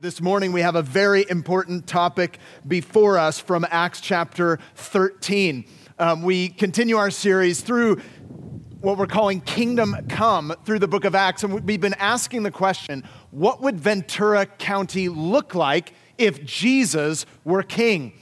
This morning, we have a very important topic before us from Acts chapter 13. Um, we continue our series through what we're calling Kingdom Come through the book of Acts. And we've been asking the question what would Ventura County look like if Jesus were king?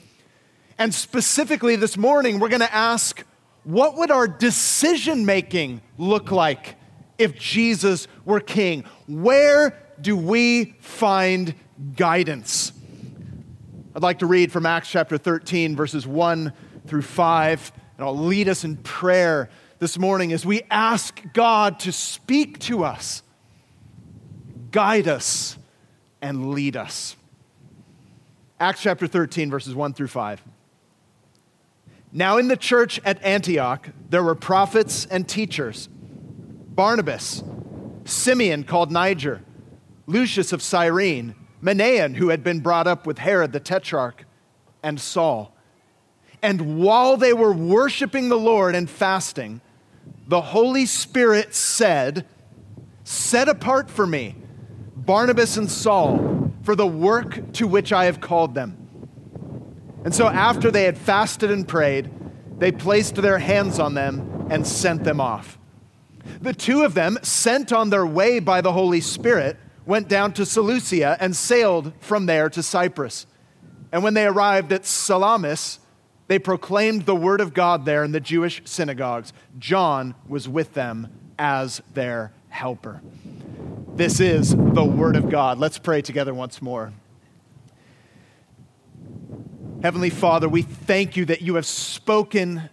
And specifically this morning, we're going to ask what would our decision making look like if Jesus were king? Where do we find guidance. I'd like to read from Acts chapter 13, verses 1 through 5, and I'll lead us in prayer this morning as we ask God to speak to us, guide us, and lead us. Acts chapter 13, verses 1 through 5. Now, in the church at Antioch, there were prophets and teachers Barnabas, Simeon called Niger, Lucius of Cyrene Manaen, who had been brought up with Herod the Tetrarch, and Saul. And while they were worshiping the Lord and fasting, the Holy Spirit said, Set apart for me Barnabas and Saul for the work to which I have called them. And so, after they had fasted and prayed, they placed their hands on them and sent them off. The two of them, sent on their way by the Holy Spirit, went down to Seleucia and sailed from there to Cyprus. And when they arrived at Salamis, they proclaimed the word of God there in the Jewish synagogues. John was with them as their helper. This is the word of God. Let's pray together once more. Heavenly Father, we thank you that you have spoken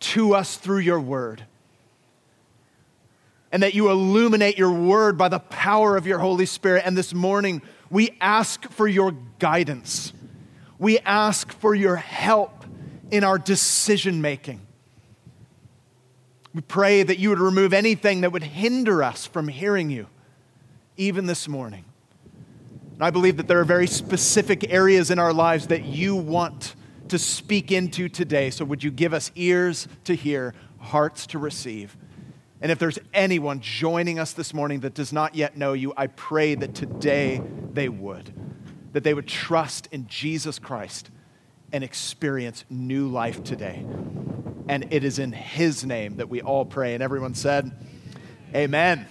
to us through your word and that you illuminate your word by the power of your Holy Spirit. And this morning, we ask for your guidance. We ask for your help in our decision making. We pray that you would remove anything that would hinder us from hearing you, even this morning. And I believe that there are very specific areas in our lives that you want to speak into today. So, would you give us ears to hear, hearts to receive? And if there's anyone joining us this morning that does not yet know you, I pray that today they would, that they would trust in Jesus Christ and experience new life today. And it is in His name that we all pray. And everyone said, Amen.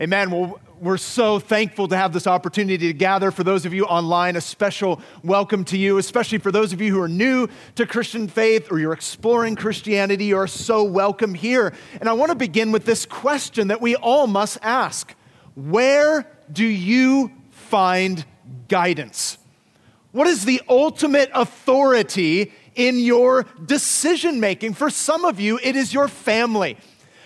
Amen. Well, we're so thankful to have this opportunity to gather. For those of you online, a special welcome to you, especially for those of you who are new to Christian faith or you're exploring Christianity. You are so welcome here. And I want to begin with this question that we all must ask Where do you find guidance? What is the ultimate authority in your decision making? For some of you, it is your family.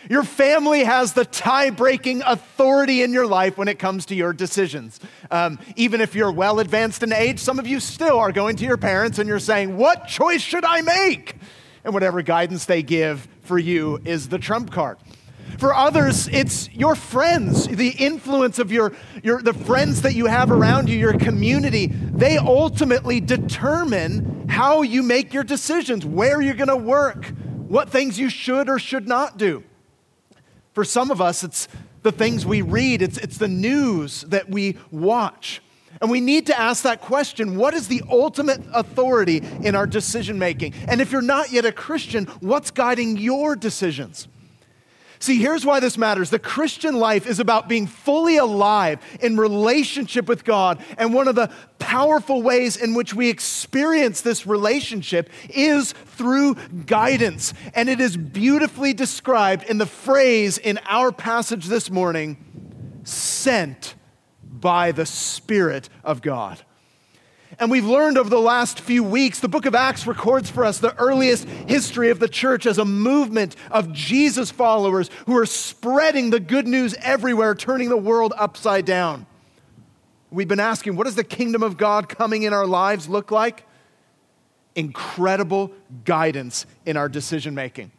Your family has the tie breaking authority in your life when it comes to your decisions. Um, even if you're well advanced in age, some of you still are going to your parents and you're saying, What choice should I make? And whatever guidance they give for you is the trump card. For others, it's your friends, the influence of your, your the friends that you have around you, your community. They ultimately determine how you make your decisions, where you're going to work, what things you should or should not do. For some of us, it's the things we read, it's, it's the news that we watch. And we need to ask that question what is the ultimate authority in our decision making? And if you're not yet a Christian, what's guiding your decisions? See, here's why this matters. The Christian life is about being fully alive in relationship with God. And one of the powerful ways in which we experience this relationship is through guidance. And it is beautifully described in the phrase in our passage this morning sent by the Spirit of God. And we've learned over the last few weeks, the book of Acts records for us the earliest history of the church as a movement of Jesus followers who are spreading the good news everywhere, turning the world upside down. We've been asking, what does the kingdom of God coming in our lives look like? Incredible guidance in our decision making.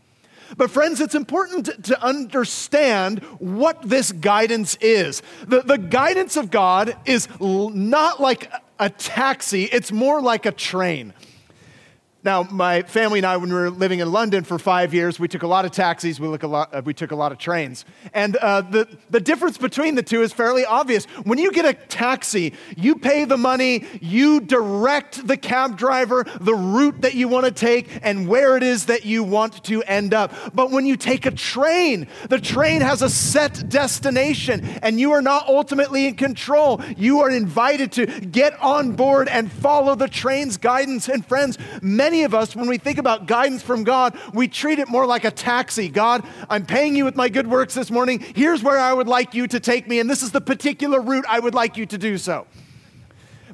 But, friends, it's important to understand what this guidance is. The, the guidance of God is not like a taxi, it's more like a train. Now, my family and I, when we were living in London for five years, we took a lot of taxis, we, a lot, uh, we took a lot of trains. And uh, the, the difference between the two is fairly obvious. When you get a taxi, you pay the money, you direct the cab driver, the route that you want to take, and where it is that you want to end up. But when you take a train, the train has a set destination, and you are not ultimately in control. You are invited to get on board and follow the train's guidance. And friends, many many of us, when we think about guidance from God, we treat it more like a taxi. God, I'm paying you with my good works this morning. Here's where I would like you to take me, and this is the particular route I would like you to do so.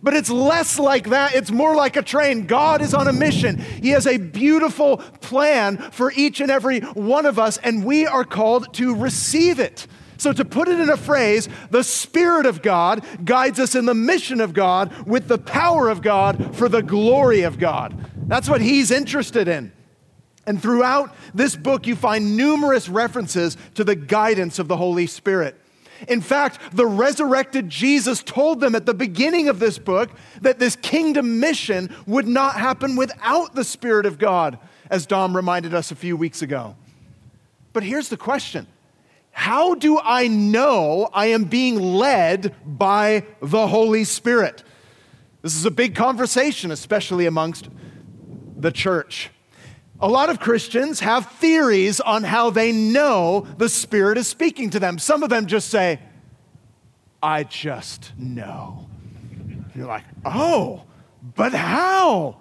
But it's less like that. It's more like a train. God is on a mission. He has a beautiful plan for each and every one of us, and we are called to receive it. So, to put it in a phrase, the Spirit of God guides us in the mission of God with the power of God for the glory of God. That's what he's interested in. And throughout this book, you find numerous references to the guidance of the Holy Spirit. In fact, the resurrected Jesus told them at the beginning of this book that this kingdom mission would not happen without the Spirit of God, as Dom reminded us a few weeks ago. But here's the question How do I know I am being led by the Holy Spirit? This is a big conversation, especially amongst the church. A lot of Christians have theories on how they know the Spirit is speaking to them. Some of them just say, I just know. You're like, oh, but how?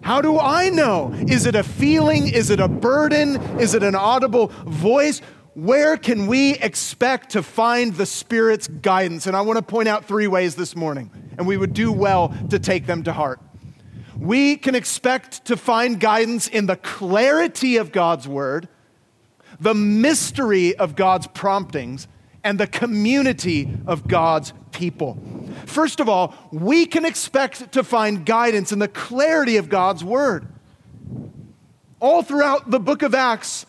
How do I know? Is it a feeling? Is it a burden? Is it an audible voice? Where can we expect to find the Spirit's guidance? And I want to point out three ways this morning, and we would do well to take them to heart we can expect to find guidance in the clarity of God's word, the mystery of God's promptings, and the community of God's people. First of all, we can expect to find guidance in the clarity of God's word. All throughout the book of Acts,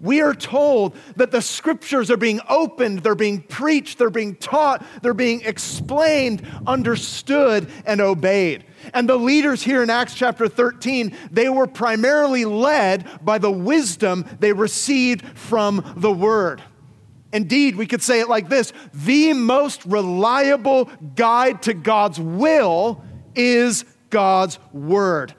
we are told that the scriptures are being opened, they're being preached, they're being taught, they're being explained, understood, and obeyed. And the leaders here in Acts chapter 13, they were primarily led by the wisdom they received from the word. Indeed, we could say it like this the most reliable guide to God's will is God's word.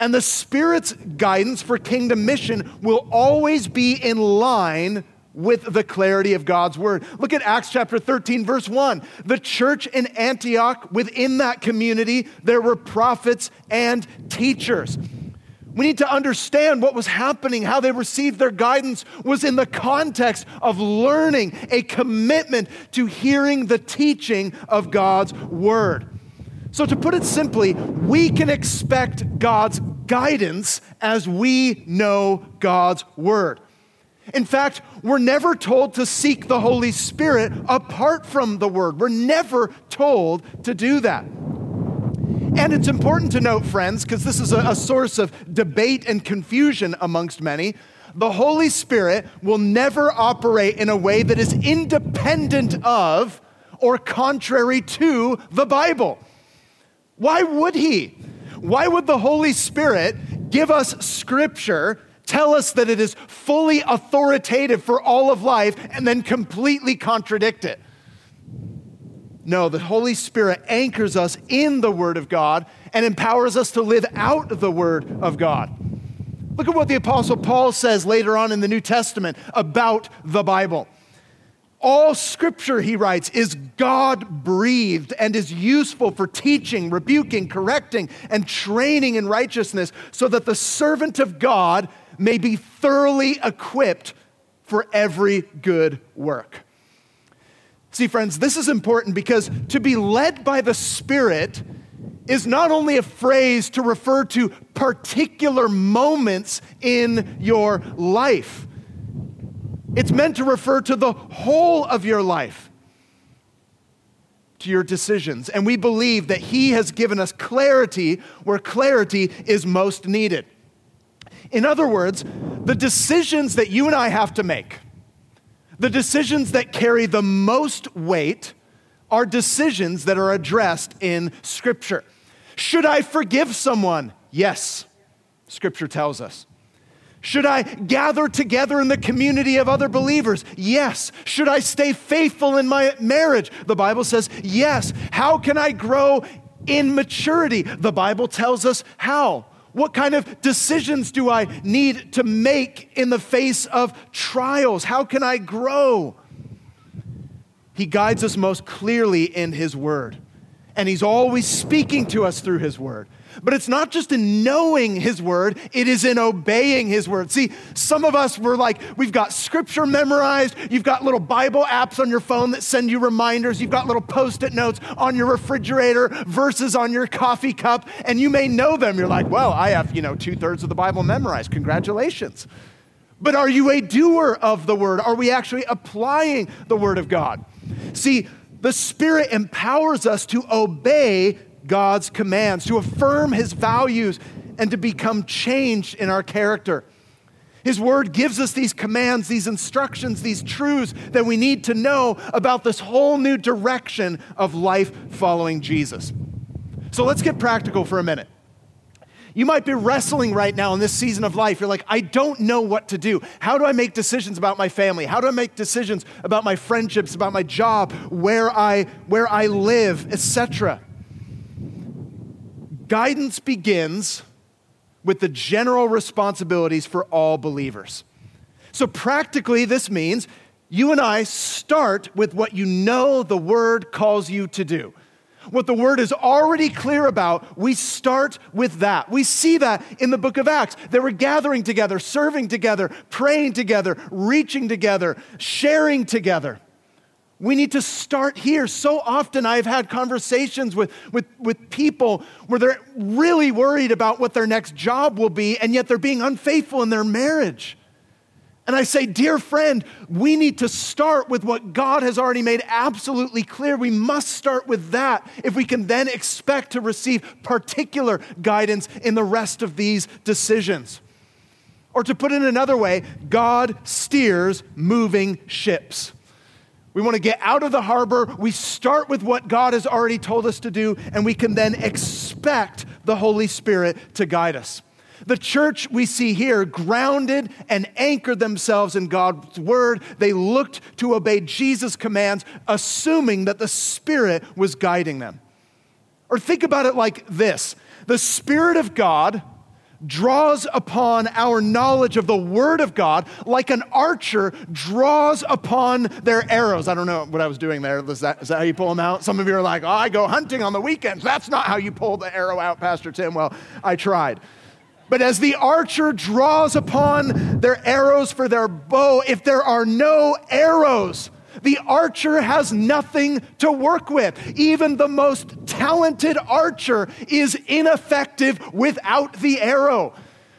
And the Spirit's guidance for kingdom mission will always be in line with the clarity of God's word. Look at Acts chapter 13, verse 1. The church in Antioch, within that community, there were prophets and teachers. We need to understand what was happening, how they received their guidance was in the context of learning, a commitment to hearing the teaching of God's word. So, to put it simply, we can expect God's guidance as we know God's word. In fact, we're never told to seek the Holy Spirit apart from the Word. We're never told to do that. And it's important to note, friends, because this is a, a, source of debate and confusion amongst many. The Holy Spirit will never operate in a way that is independent of or contrary to the Bible. Why would He? Why would the Holy Spirit give us scripture tell us that it is fully authoritative for all of life and then completely contradict it. No, the Holy Spirit anchors us in the Word of God and empowers us to live out the Word of God. Look at what the Apostle Paul says later on in the New Testament about the Bible. All scripture, he writes, is God breathed and is useful for teaching, rebuking, correcting, and training in righteousness, so that the servant of God may be thoroughly equipped for every good work. See, friends, this is important because to be led by the Spirit is not only a phrase to refer to particular moments in your life, it's meant to refer to the whole of your life, to your decisions. And we believe that He has given us clarity where clarity is most needed. In other words, the decisions that you and I have to make, the decisions that carry the most weight, are decisions that are addressed in Scripture. Should I forgive someone? Yes. Scripture tells us. Should I gather together in the community of other believers? Yes. Should I stay faithful in my marriage? The Bible says yes. How can I grow in maturity? The Bible tells us how. What kind of decisions do I need to make in the face of trials? How can I grow? He guides us most clearly in His Word, and He's always speaking to us through His Word. But it's not just in knowing His Word, it is in obeying His Word. See, some of us were like, we've got scripture memorized, you've got little Bible apps on your phone that send you reminders, you've got little post it notes on your refrigerator, verses on your coffee cup, and you may know them. You're like, well, I have, you know, two thirds of the Bible memorized. Congratulations. But are you a doer of the Word? Are we actually applying the Word of God? See, the Spirit empowers us to obey God's commands, to affirm his values, and to become changed in our character. His word gives us these commands, these instructions, these truths that we need to know about this whole new direction of life following Jesus. So let's get practical for a minute. You might be wrestling right now in this season of life. You're like, I don't know what to do. How do I make decisions about my family? How do I make decisions about my friendships, about my job, where I where I live, etc. Guidance begins with the general responsibilities for all believers. So, practically, this means you and I start with what you know the Word calls you to do. What the Word is already clear about, we start with that. We see that in the book of Acts. They were gathering together, serving together, praying together, reaching together, sharing together. We need to start here. So often I've had conversations with, with, with people where they're really worried about what their next job will be, and yet they're being unfaithful in their marriage. And I say, dear friend, we need to start with what God has already made absolutely clear. We must start with that if we can then expect to receive particular guidance in the rest of these decisions. Or to put it another way, God steers moving ships. We want to get out of the harbor. We start with what God has already told us to do, and we can then expect the Holy Spirit to guide us. The church we see here grounded and anchored themselves in God's word. They looked to obey Jesus' commands, assuming that the Spirit was guiding them. Or think about it like this the Spirit of God draws upon our knowledge of the Word of God like an archer draws upon their arrows. I don't know what I was doing there. Is that, is that how you pull them out? Some of you are like, oh, I go hunting on the weekends. That's not how you pull the arrow out, Pastor Tim. Well, I tried. But as the archer draws upon their arrows for their bow, if there are no arrows, the archer has nothing to work with. Even the most talented archer is ineffective without the arrow.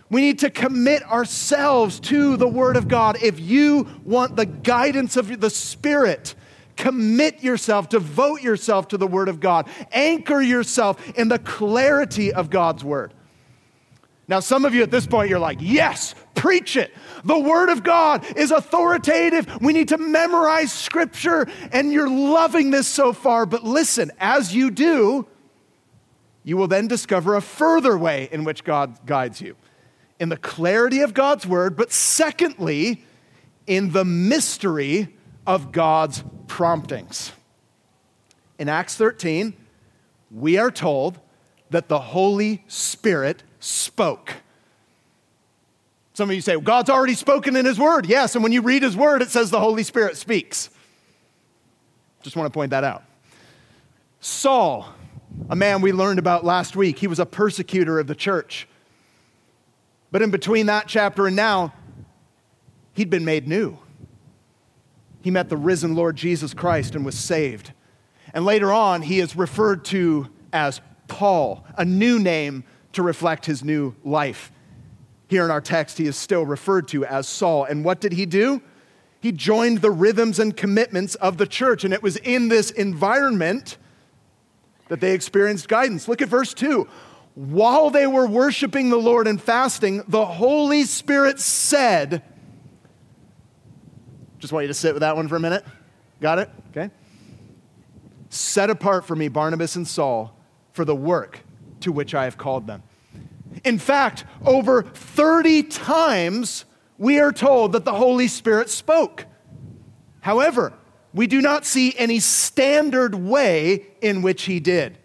We need to commit ourselves to the Word of God. If you want the guidance of the Spirit, commit yourself, devote yourself to the Word of God, anchor yourself in the clarity of God's Word. Now, some of you at this point, you're like, yes, preach it. The Word of God is authoritative. We need to memorize Scripture, and you're loving this so far. But listen, as you do, you will then discover a further way in which God guides you in the clarity of God's Word, but secondly, in the mystery of God's promptings. In Acts 13, we are told that the Holy Spirit spoke. Some of you say, well, God's already spoken in His Word. Yes, and when you read His Word, it says the Holy Spirit speaks. Just want to point that out. Saul, a man we learned about last week, he was a persecutor of the church. But in between that chapter and now, he'd been made new. He met the risen Lord Jesus Christ and was saved. And later on, he is referred to as Paul, a new name to reflect his new life. Here in our text, he is still referred to as Saul. And what did he do? He joined the rhythms and commitments of the church. And it was in this environment that they experienced guidance. Look at verse 2. While they were worshiping the Lord and fasting, the Holy Spirit said, Just want you to sit with that one for a minute. Got it? Okay. Set apart for me Barnabas and Saul for the work to which I have called them. In fact, over 30 times we are told that the Holy Spirit spoke. However, we do not see any standard way in which he did,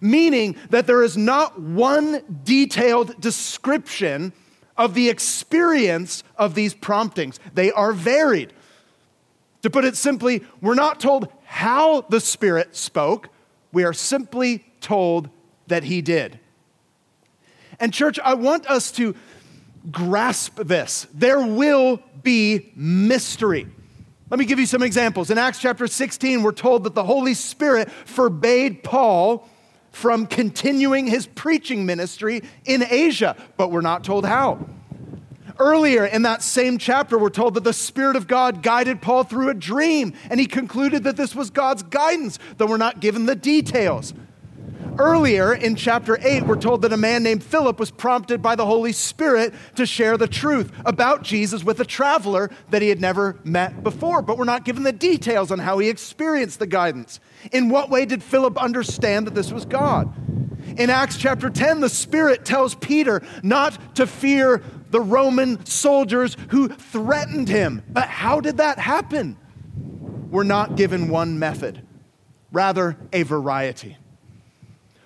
meaning that there is not one detailed description of the experience of these promptings. They are varied. To put it simply, we're not told how the Spirit spoke, we are simply told that he did. And, church, I want us to grasp this. There will be mystery. Let me give you some examples. In Acts chapter 16, we're told that the Holy Spirit forbade Paul from continuing his preaching ministry in Asia, but we're not told how. Earlier in that same chapter, we're told that the Spirit of God guided Paul through a dream, and he concluded that this was God's guidance, though we're not given the details. Earlier in chapter 8, we're told that a man named Philip was prompted by the Holy Spirit to share the truth about Jesus with a traveler that he had never met before, but we're not given the details on how he experienced the guidance. In what way did Philip understand that this was God? In Acts chapter 10, the Spirit tells Peter not to fear the Roman soldiers who threatened him. But how did that happen? We're not given one method, rather, a variety.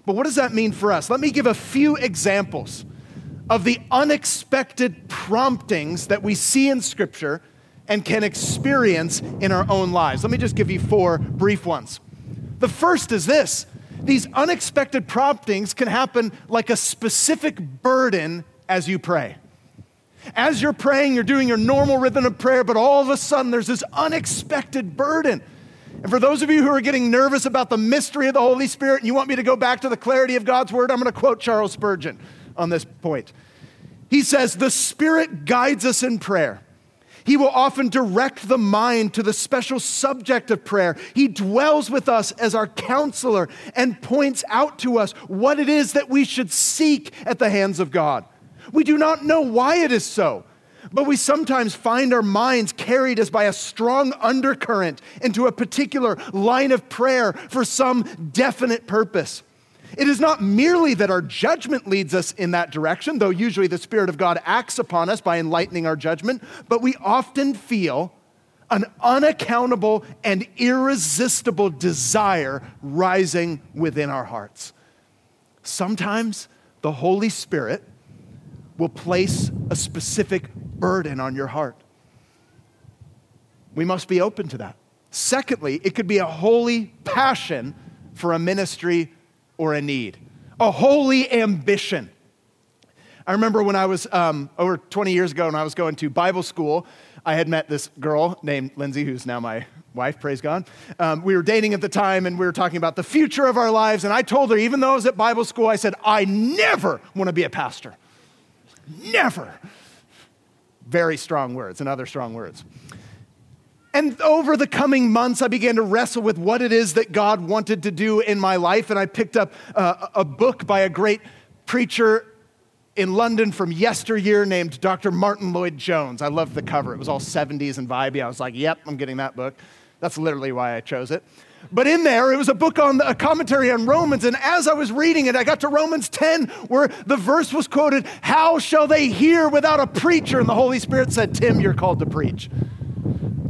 But what does that mean for us? Let me give a few examples of the unexpected promptings that we see in Scripture and can experience in our own lives. Let me just give you four brief ones. The first is this these unexpected promptings can happen like a specific burden as you pray. As you're praying, you're doing your normal rhythm of prayer, but all of a sudden there's this unexpected burden. And for those of you who are getting nervous about the mystery of the Holy Spirit and you want me to go back to the clarity of God's word, I'm going to quote Charles Spurgeon on this point. He says, The Spirit guides us in prayer. He will often direct the mind to the special subject of prayer. He dwells with us as our counselor and points out to us what it is that we should seek at the hands of God. We do not know why it is so, but we sometimes find our minds carried as by a strong undercurrent into a particular line of prayer for some definite purpose. It is not merely that our judgment leads us in that direction, though usually the Spirit of God acts upon us by enlightening our judgment, but we often feel an unaccountable and irresistible desire rising within our hearts. Sometimes the Holy Spirit will place a specific burden on your heart. We must be open to that. Secondly, it could be a holy passion for a ministry or a need, a holy ambition. I remember when I was um, over 20 years ago, when I was going to Bible school, I had met this girl named Lindsay, who's now my wife, praise God. Um, we were dating at the time and we were talking about the future of our lives. And I told her, even though I was at Bible school, I said, I never want to be a pastor. Never. Very strong words and other strong words. And over the coming months, I began to wrestle with what it is that God wanted to do in my life. And I picked up uh, a book by a great preacher in London from yesteryear named Dr. Martyn Lloyd-Jones. I loved the cover. It was all 70s and vibey. I was like, yep, I'm getting that book. That's literally why I chose it. But in there, it was a book on a commentary on Romans. And as I was reading it, I got to Romans 10, where the verse was quoted How shall they hear without a preacher? And the Holy Spirit said, Tim, you're called to preach.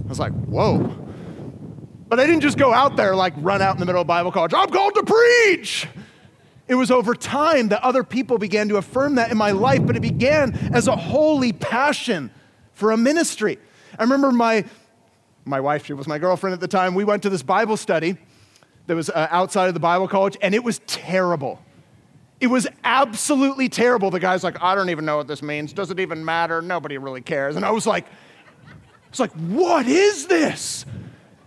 I was like, Whoa. But I didn't just go out there, like run out in the middle of Bible college. I'm called to preach. It was over time that other people began to affirm that in my life, but it began as a holy passion for a ministry. I remember my my wife, she was my girlfriend at the time, we went to this Bible study that was uh, outside of the Bible college, and it was terrible. It was absolutely terrible. The guy's like, I don't even know what this means. Does it even matter? Nobody really cares. And I was like, I was like, what is this?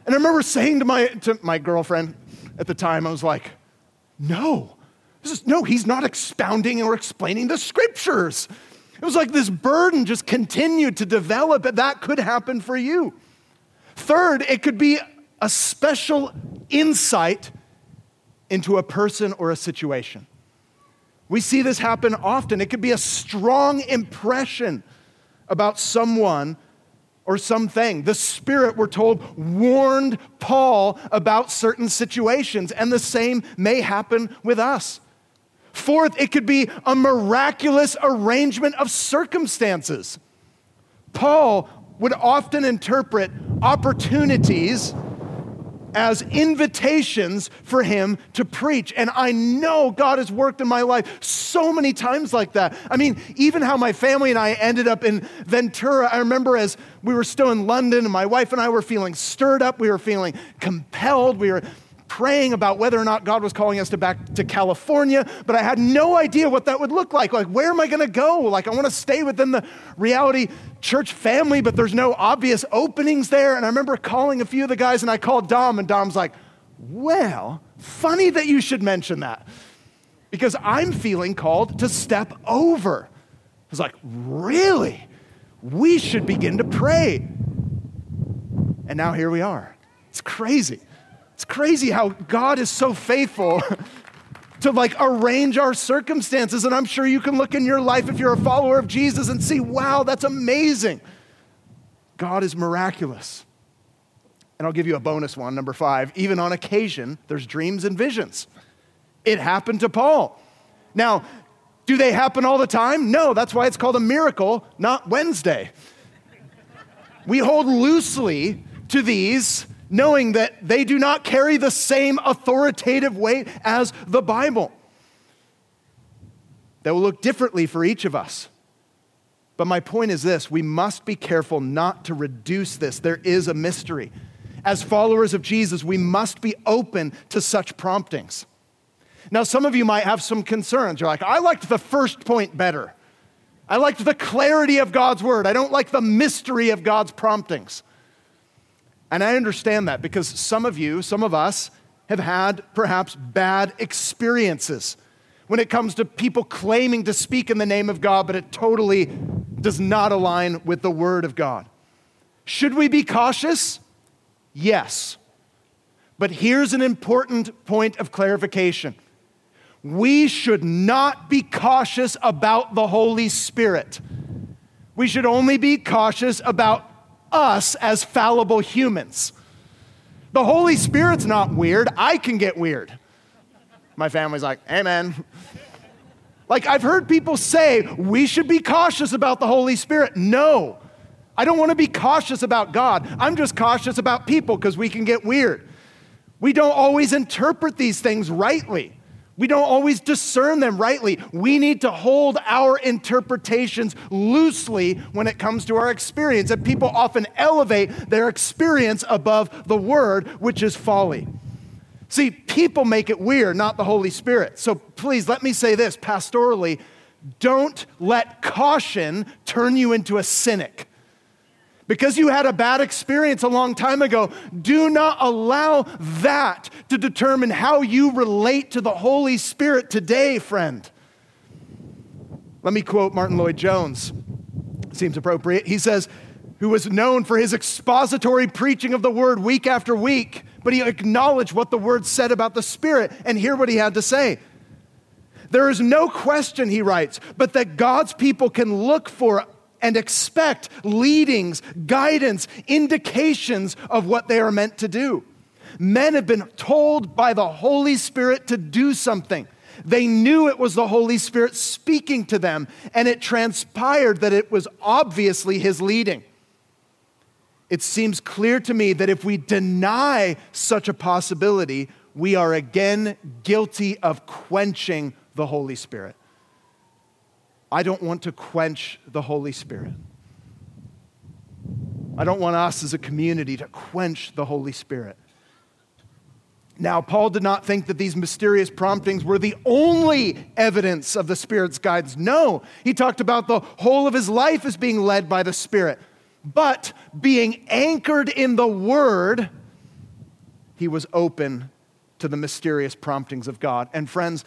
And I remember saying to my, to my girlfriend at the time, I was like, no, this is, no, he's not expounding or explaining the scriptures. It was like this burden just continued to develop, that that could happen for you. Third, it could be a special insight into a person or a situation. We see this happen often. It could be a strong impression about someone or something. The Spirit, we're told, warned Paul about certain situations, and the same may happen with us. Fourth, it could be a miraculous arrangement of circumstances. Paul would often interpret opportunities as invitations for him to preach. And I know God has worked in my life so many times like that. I mean, even how my family and I ended up in Ventura. I remember as we were still in London and my wife and I were feeling stirred up, we were feeling compelled, we were praying about whether or not God was calling us to back to California, but I had no idea what that would look like. Like, where am I going to go? Like, I want to stay within the reality church family, but there's no obvious openings there. And I remember calling a few of the guys, and I called Dom, and Dom's like, well, funny that you should mention that because I'm feeling called to step over. I was like, really? We should begin to pray. And now here we are. It's crazy. It's crazy how God is so faithful to like arrange our circumstances. And I'm sure you can look in your life if you're a follower of Jesus and see, wow, that's amazing. God is miraculous. And I'll give you a bonus one, number five. Even on occasion, there's dreams and visions. It happened to Paul. Now, do they happen all the time? No, that's why it's called a miracle, not Wednesday. We hold loosely to these knowing that they do not carry the same authoritative weight as the Bible. That will look differently for each of us. But my point is this we must be careful not to reduce this. There is a mystery. As followers of Jesus, we must be open to such promptings. Now, some of you might have some concerns. You're like, I liked the first point better. I liked the clarity of God's word. I don't like the mystery of God's promptings. And I understand that because some of you, some of us, have had perhaps bad experiences when it comes to people claiming to speak in the name of God, but it totally does not align with the Word of God. Should we be cautious? Yes. But here's an important point of clarification we should not be cautious about the Holy Spirit. We should only be cautious about us as fallible humans. The Holy Spirit's not weird. I can get weird. My family's like, Amen. Like, I've heard people say we should be cautious about the Holy Spirit. No, I don't want to be cautious about God. I'm just cautious about people because we can get weird. We don't always interpret these things rightly. We don't always discern them rightly. We need to hold our interpretations loosely when it comes to our experience. And people often elevate their experience above the word, which is folly. See, people make it weird, not the Holy Spirit. So please let me say this pastorally don't let caution turn you into a cynic. Because you had a bad experience a long time ago, do not allow that to determine how you relate to the Holy Spirit today, friend. Let me quote Martyn Lloyd-Jones. Seems appropriate. He says, who was known for his expository preaching of the word week after week, but he acknowledged what the word said about the Spirit, and hear what he had to say. There is no question, he writes, but that God's people can look for and expect leadings, guidance, indications of what they are meant to do. Men have been told by the Holy Spirit to do something. They knew it was the Holy Spirit speaking to them, and it transpired that it was obviously His leading. It seems clear to me that if we deny such a possibility, we are again guilty of quenching the Holy Spirit. I don't want to quench the Holy Spirit. I don't want us as a community to quench the Holy Spirit. Now, Paul did not think that these mysterious promptings were the only evidence of the Spirit's guidance. No, he talked about the whole of his life as being led by the Spirit. But being anchored in the Word, he was open to the mysterious promptings of God. And friends,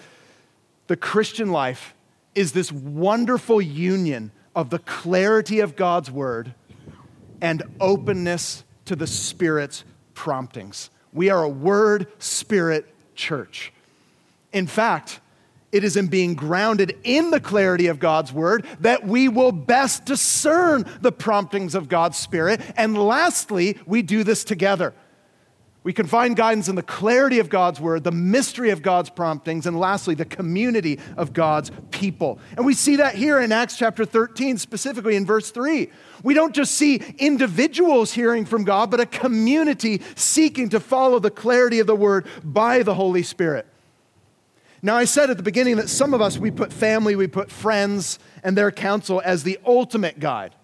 the Christian life is this wonderful union of the clarity of God's word and openness to the Spirit's promptings. We are a word spirit church. In fact, it is in being grounded in the clarity of God's word that we will best discern the promptings of God's Spirit. And lastly, we do this together. We can find guidance in the clarity of God's word, the mystery of God's promptings, and lastly, the community of God's people. And we see that here in Acts chapter 13, specifically in verse 3. We don't just see individuals hearing from God, but a community seeking to follow the clarity of the word by the Holy Spirit. Now, I said at the beginning that some of us, we put family, we put friends and their counsel as the ultimate guide.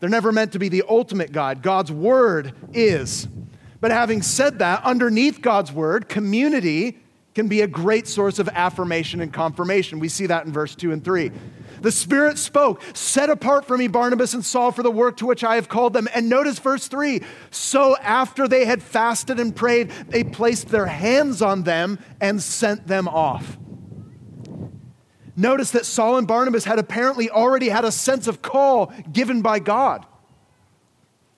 They're never meant to be the ultimate guide. God's word is. But having said that, underneath God's word, community can be a great source of affirmation and confirmation. We see that in verse 2 and 3. The Spirit spoke, Set apart for me Barnabas and Saul for the work to which I have called them. And notice verse 3 So after they had fasted and prayed, they placed their hands on them and sent them off. Notice that Saul and Barnabas had apparently already had a sense of call given by God.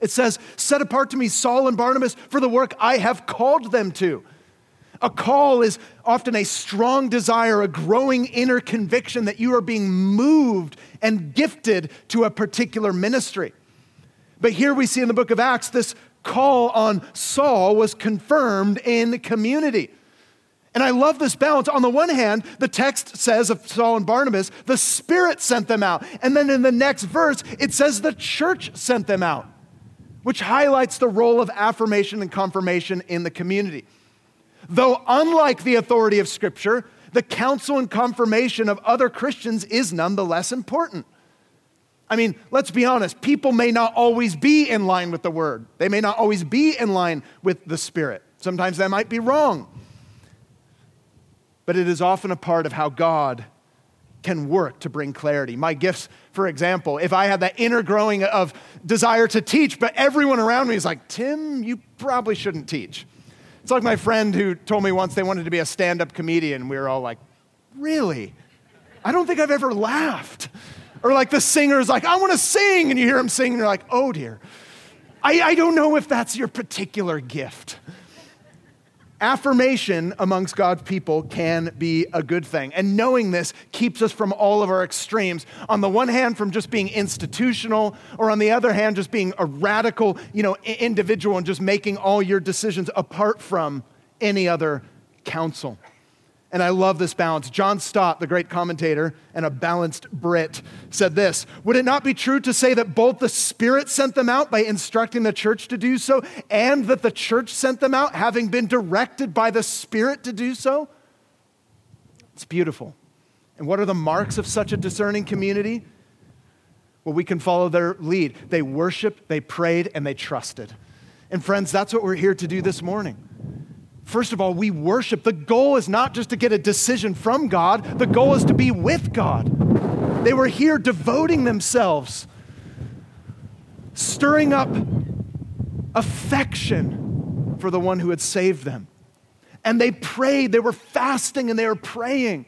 It says, Set apart to me Saul and Barnabas for the work I have called them to. A call is often a strong desire, a growing inner conviction that you are being moved and gifted to a particular ministry. But here we see in the book of Acts, this call on Saul was confirmed in community. And I love this balance. On the one hand, the text says of Saul and Barnabas, the Spirit sent them out. And then in the next verse, it says the church sent them out which highlights the role of affirmation and confirmation in the community. Though, unlike the authority of Scripture, the counsel and confirmation of other Christians is nonetheless important. I mean, let's be honest, people may not always be in line with the Word, they may not always be in line with the Spirit. Sometimes that might be wrong. But it is often a part of how God can work to bring clarity. My gifts, for example, if I had that inner growing of desire to teach, but everyone around me is like, Tim, you probably shouldn't teach. It's like my friend who told me once they wanted to be a stand up comedian. We were all like, really? I don't think I've ever laughed. Or like the singer's like, I want to sing. And you hear him sing, and you're like, oh dear. I, I don't know if that's your particular gift affirmation amongst God's people can be a good thing. And knowing this keeps us from all of our extremes. On the one hand, from just being institutional, or on the other hand, just being a radical, you know, individual and just making all your decisions apart from any other counsel. And I love this balance. John Stott, the great commentator and a balanced Brit, said this Would it not be true to say that both the Spirit sent them out by instructing the church to do so, and that the church sent them out having been directed by the Spirit to do so? It's beautiful. And what are the marks of such a discerning community? Well, we can follow their lead. They worshiped, they prayed, and they trusted. And friends, that's what we're here to do this morning. First of all, we worship. The goal is not just to get a decision from God, the goal is to be with God. They were here devoting themselves, stirring up affection for the one who had saved them. And they prayed, they were fasting and they were praying.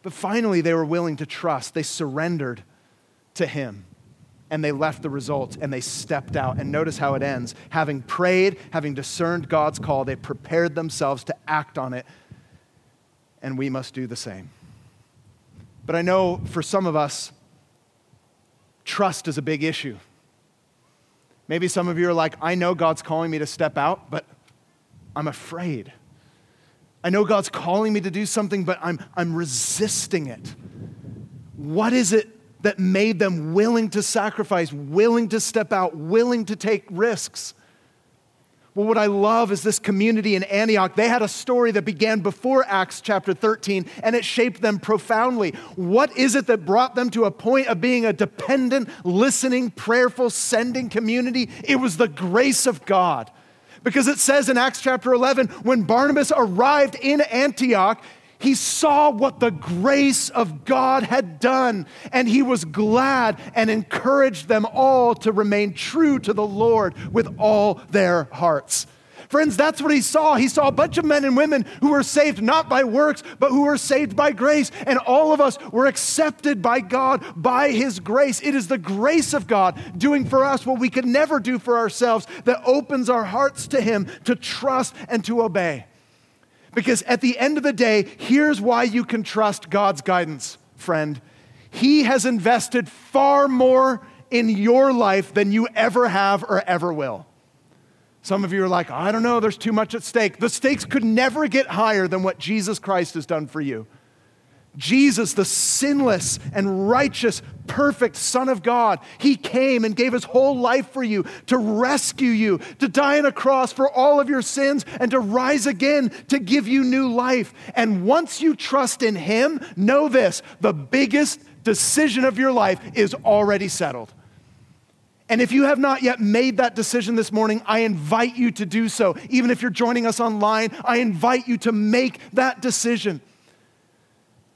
But finally, they were willing to trust. They surrendered to Him and they left the results and they stepped out. And notice how it ends. Having prayed, having discerned God's call, they prepared themselves to act on it, and we must do the same. But I know for some of us, trust is a big issue. Maybe some of you are like, I know God's calling me to step out, but I'm afraid. I know God's calling me to do something, but I'm, I'm resisting it. What is it that made them willing to sacrifice, willing to step out, willing to take risks. Well, what I love is this community in Antioch. They had a story that began before Acts chapter 13, and it shaped them profoundly. What is it that brought them to a point of being a dependent, listening, prayerful, sending community? It was the grace of God. Because it says in Acts chapter 11, when Barnabas arrived in Antioch, he saw what the grace of God had done, and he was glad and encouraged them all to remain true to the Lord with all their hearts. Friends, that's what he saw. He saw a bunch of men and women who were saved not by works, but who were saved by grace. And all of us were accepted by God by his grace. It is the grace of God doing for us what we could never do for ourselves that opens our hearts to him to trust and to obey. Because at the end of the day, here's why you can trust God's guidance, friend. He has invested far more in your life than you ever have or ever will. Some of you are like, I don't know, there's too much at stake. The stakes could never get higher than what Jesus Christ has done for you. Jesus, the sinless and righteous, perfect Son of God, He came and gave His whole life for you to rescue you, to die on a cross for all of your sins, and to rise again to give you new life. And once you trust in Him, know this the biggest decision of your life is already settled. And if you have not yet made that decision this morning, I invite you to do so. Even if you're joining us online, I invite you to make that decision.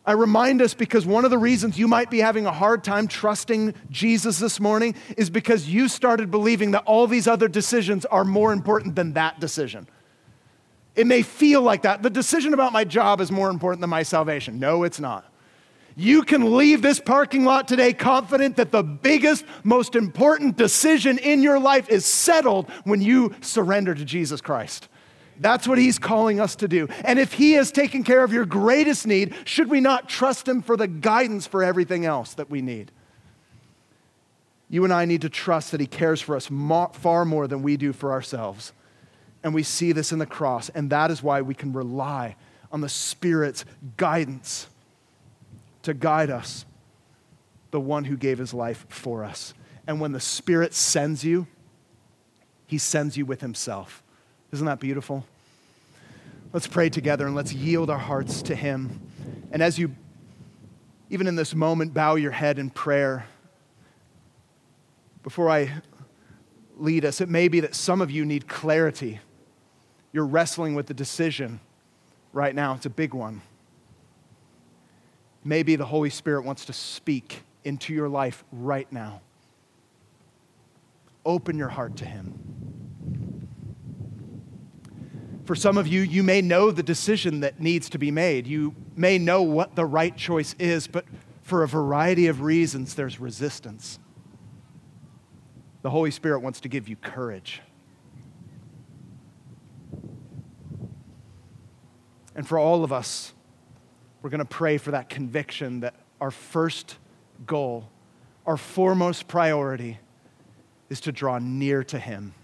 I remind us because one of the reasons you might be having a hard time trusting Jesus this morning is because you started believing that all these other decisions are more important than that decision. It may feel like that. The decision about my job is more important than my salvation. No, it's not. You can leave this parking lot today confident that the biggest, most important decision in your life is settled when you surrender to Jesus Christ. That's what he's calling us to do. And if he has taken care of your greatest need, should we not trust him for the guidance for everything else that we need? You and I need to trust that he cares for us far more than we do for ourselves. And we see this in the cross, and that is why we can rely on the Spirit's guidance to guide us, the one who gave his life for us. And when the Spirit sends you, he sends you with himself. Isn't that beautiful? Let's pray together and let's yield our hearts to Him. And as you, even in this moment, bow your head in prayer, before I lead us, it may be that some of you need clarity. You're wrestling with the decision right now, it's a big one. Maybe the Holy Spirit wants to speak into your life right now. Open your heart to Him. For some of you, you may know the decision that needs to be made. You may know what the right choice is, but for a variety of reasons, there's resistance. The Holy Spirit wants to give you courage. And for all of us, we're going to pray for that conviction that our first goal, our foremost priority, is to draw near to Him.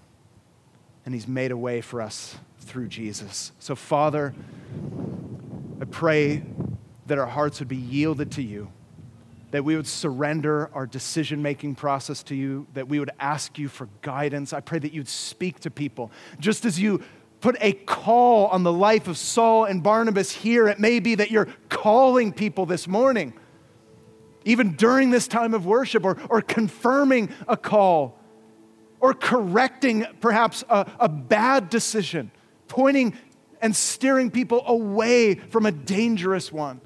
And He's made a way for us through Jesus. So, Father, I pray that our hearts would be yielded to you, that we would surrender our decision making process to you, that we would ask you for guidance. I pray that you'd speak to people. Just as you put a call on the life of Saul and Barnabas here, it may be that you're calling people this morning, even during this time of worship, or, or confirming a call, or correcting perhaps a, a bad decision pointing and steering people away from a dangerous one.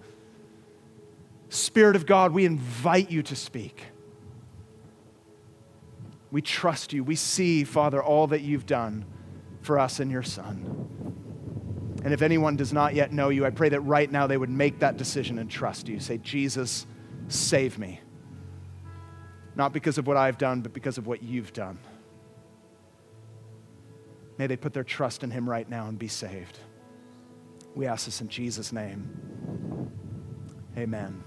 Spirit of God, we invite you to speak. We trust you. We see, Father, all that you've done for us and your Son. And if anyone does not yet know you, I pray that right now they would make that decision and trust you. Say, Jesus, save me. Not because of what I've done, but because of what you've done. May they put their trust in him right now and be saved. We ask this in Jesus' name. Amen.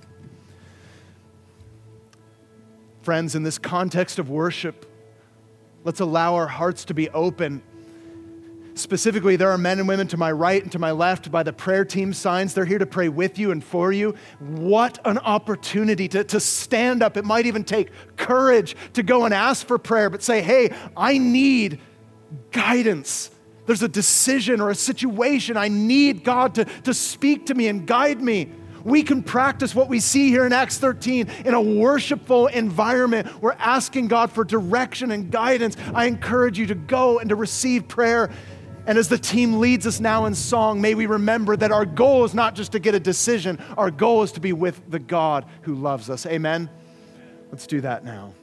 Friends, in this context of worship, let's allow our hearts to be open. Specifically, there are men and women to my right and to my left by the prayer team signs. They're here to pray with you and for you. What an opportunity to, to stand up. It might even take courage to go and ask for prayer, but say, hey, I need guidance. There's a decision or a situation. I need God to, to speak to me and guide me. We can practice what we see here in Acts 13 in a worshipful environment. We're asking God for direction and guidance. I encourage you to go and to receive prayer. And as the team leads us now in song, may we remember that our goal is not just to get a decision, our goal is to be with the God who loves us. Amen? Let's do that now.